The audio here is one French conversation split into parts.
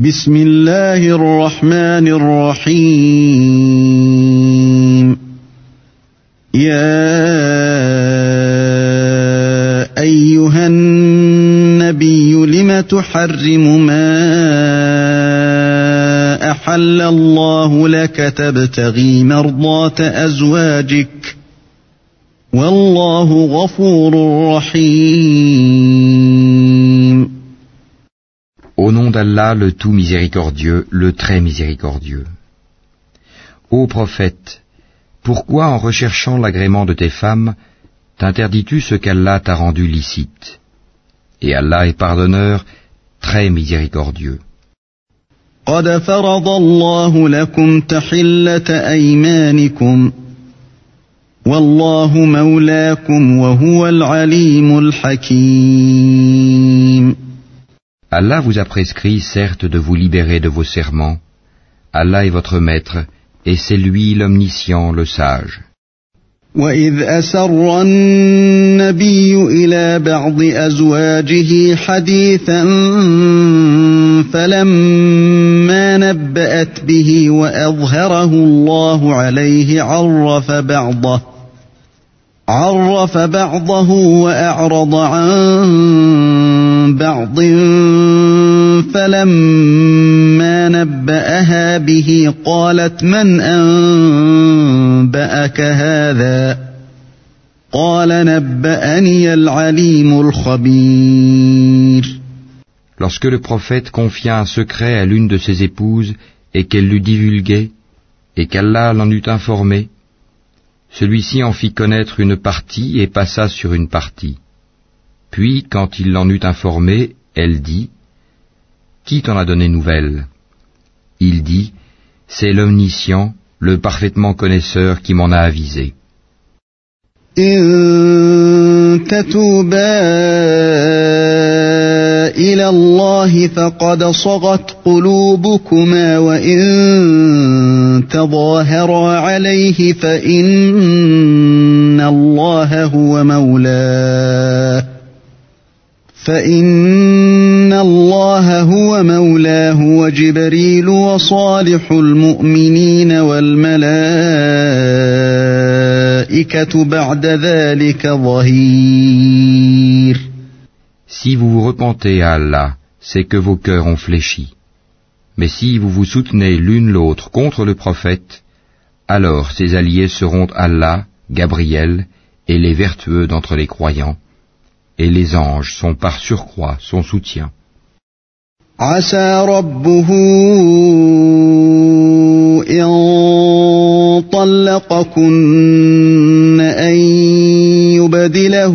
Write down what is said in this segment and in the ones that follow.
بسم الله الرحمن الرحيم يا أيها النبي لم تحرم ما أحل الله لك تبتغي مرضات أزواجك والله غفور رحيم Au nom d'Allah, le tout miséricordieux, le très miséricordieux. Ô prophète, pourquoi en recherchant l'agrément de tes femmes, t'interdis-tu ce qu'Allah t'a rendu licite? Et Allah est pardonneur, très miséricordieux. Allah vous a prescrit certes de vous libérer de vos serments. Allah est votre maître, et c'est lui l'omniscient, le sage. وإذ أسر النبي إلى بعض أزواجه حديثا فلما نبأت به وأظهره الله عليه عرف بعضه عرف بعضه وأعرض عن بعض فلما نبأها به قالت من أنبأك هذا قال نبأني العليم الخبير Lorsque le prophète confia un secret à l'une de ses épouses et qu'elle l'eût divulgué, et qu'Allah l'en eût informé, celui-ci en fit connaître une partie et passa sur une partie. Puis, quand il l'en eut informé, elle dit, Qui t'en a donné nouvelle Il dit, C'est l'omniscient, le parfaitement connaisseur qui m'en a avisé. إن تتوبا إلى الله فقد صغت قلوبكما وإن تظاهرا عليه فإن الله هو مولاه فإن الله هو مولاه وجبريل وصالح المؤمنين والملائكة بعد ذلك ظهير Si vous vous repentez à Allah, c'est que vos cœurs ont fléchi. Mais si vous vous soutenez l'une l'autre contre le prophète, alors ses alliés seront Allah, Gabriel et les vertueux d'entre les croyants, et les anges sont par surcroît son soutien. عسى ربه إن طلقكن أن يبدله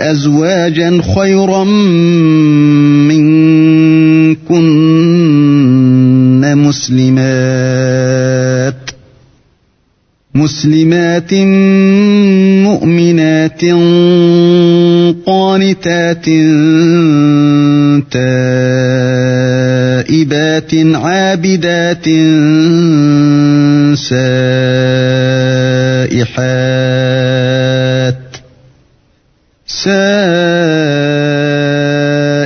أزواجا خيرا منكن مسلمات مسلمات مؤمنات قانتات تائبات عابدات سائحات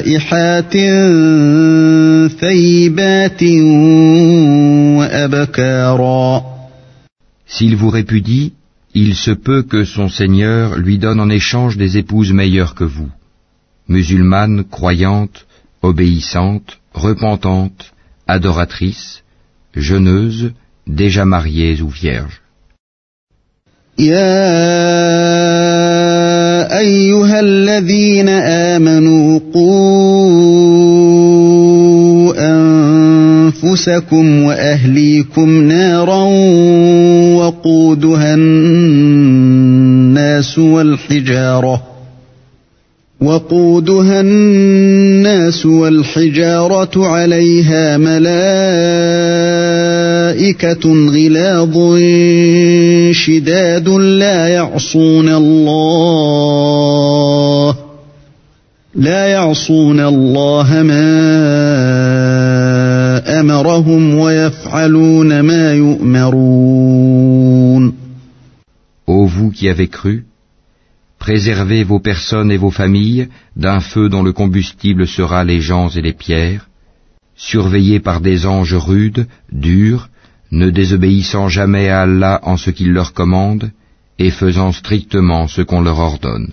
سائحات ثيبات وأبكارا S'il vous répudie, il se peut que son Seigneur lui donne en échange des épouses meilleures que vous, musulmanes, croyantes, obéissantes, repentantes, adoratrices, jeûneuses, déjà mariées ou vierges. يا أيها الذين آمنوا قوا أنفسكم وأهليكم نارا وقودها الناس والحجارة وقودها الناس والحجارة عليها ملائكة غلاظ شداد لا يعصون الله لا يعصون الله ما Ô vous qui avez cru, Préservez vos personnes et vos familles d'un feu dont le combustible sera les gens et les pierres, surveillés par des anges rudes, durs, ne désobéissant jamais à Allah en ce qu'il leur commande, et faisant strictement ce qu'on leur ordonne.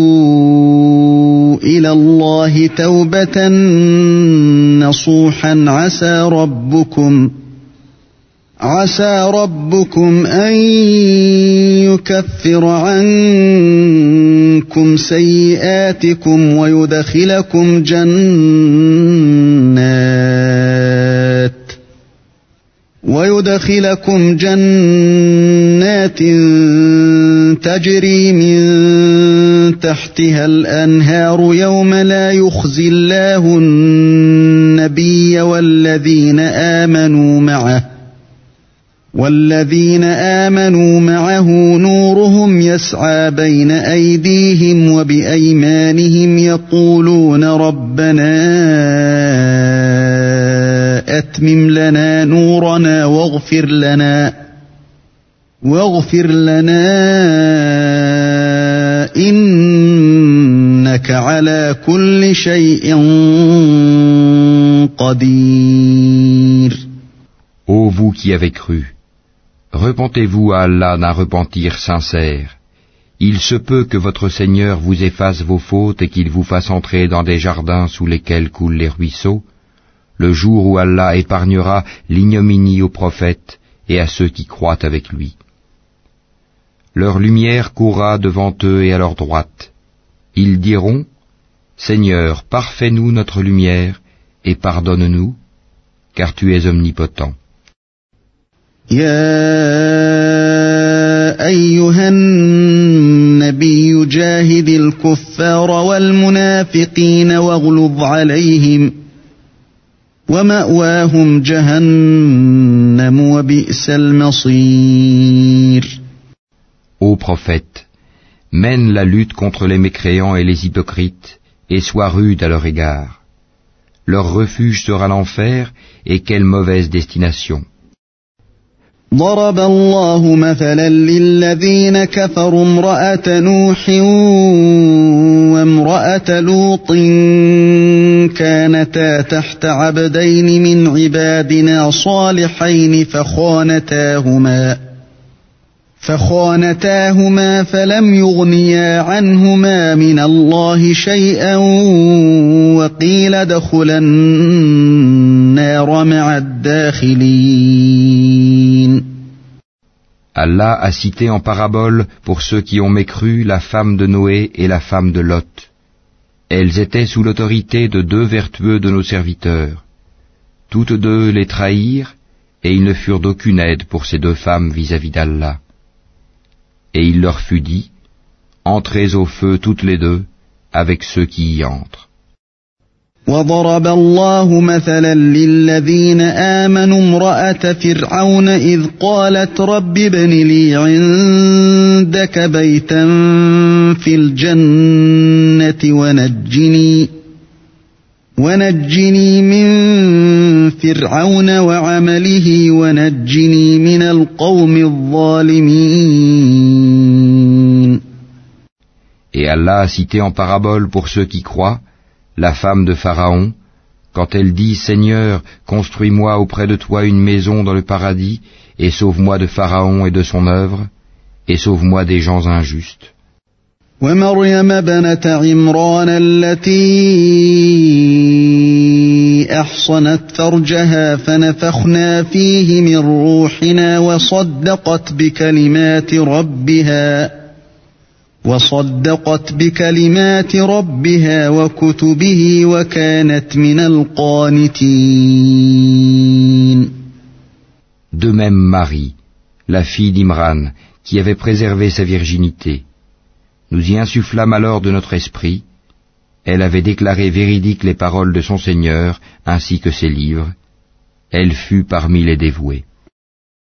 الله توبة نصوحا. عسى ربكم عسى ربكم أن يكفر عنكم سيئاتكم ويدخلكم جنات ويدخلكم جنات تجري من تحتها الأنهار يوم لا يخزي الله النبي والذين آمنوا معه والذين آمنوا معه نورهم يسعى بين أيديهم وبأيمانهم يقولون ربنا أتمم لنا نورنا واغفر لنا واغفر لنا إنك على كل شيء قدير Ô vous qui avez cru, repentez-vous à Allah d'un repentir sincère. Il se peut que votre Seigneur vous efface vos fautes et qu'il vous fasse entrer dans des jardins sous lesquels coulent les ruisseaux, le jour où Allah épargnera l'ignominie aux prophètes et à ceux qui croient avec lui. Leur lumière courra devant eux et à leur droite. Ils diront, Seigneur, parfais-nous notre lumière et pardonne-nous, car tu es omnipotent. Ô prophète, mène la lutte contre les mécréants et les hypocrites, et sois rude à leur égard. Leur refuge sera l'enfer, et quelle mauvaise destination. ضرب الله مثلا للذين كفروا امرأة نوح وامرأة لوط كانتا تحت عبدين من عبادنا صالحين فخانتاهما فخانتاهما فلم يغنيا عنهما من الله شيئا وقيل ادخلا النار مع الداخلين Allah a cité en parabole pour ceux qui ont mécru la femme de Noé et la femme de Lot. Elles étaient sous l'autorité de deux vertueux de nos serviteurs. Toutes deux les trahirent, et ils ne furent d'aucune aide pour ces deux femmes vis-à-vis d'Allah. Et il leur fut dit, Entrez au feu toutes les deux, avec ceux qui y entrent. وضرب الله مثلا للذين آمنوا امرأة فرعون إذ قالت رب ابن لي عندك بيتا في الجنة ونجني ونجني من فرعون وعمله ونجني من القوم الظالمين Et Allah a cité en parabole pour ceux qui croient la femme de Pharaon, quand elle dit Seigneur, construis-moi auprès de toi une maison dans le paradis, et sauve-moi de Pharaon et de son œuvre, et sauve-moi des gens injustes. De même Marie, la fille d'Imran, qui avait préservé sa virginité, Nous y insufflâmes alors de notre esprit. Elle avait déclaré véridiques les paroles de son Seigneur ainsi que ses livres. Elle fut parmi les dévoués.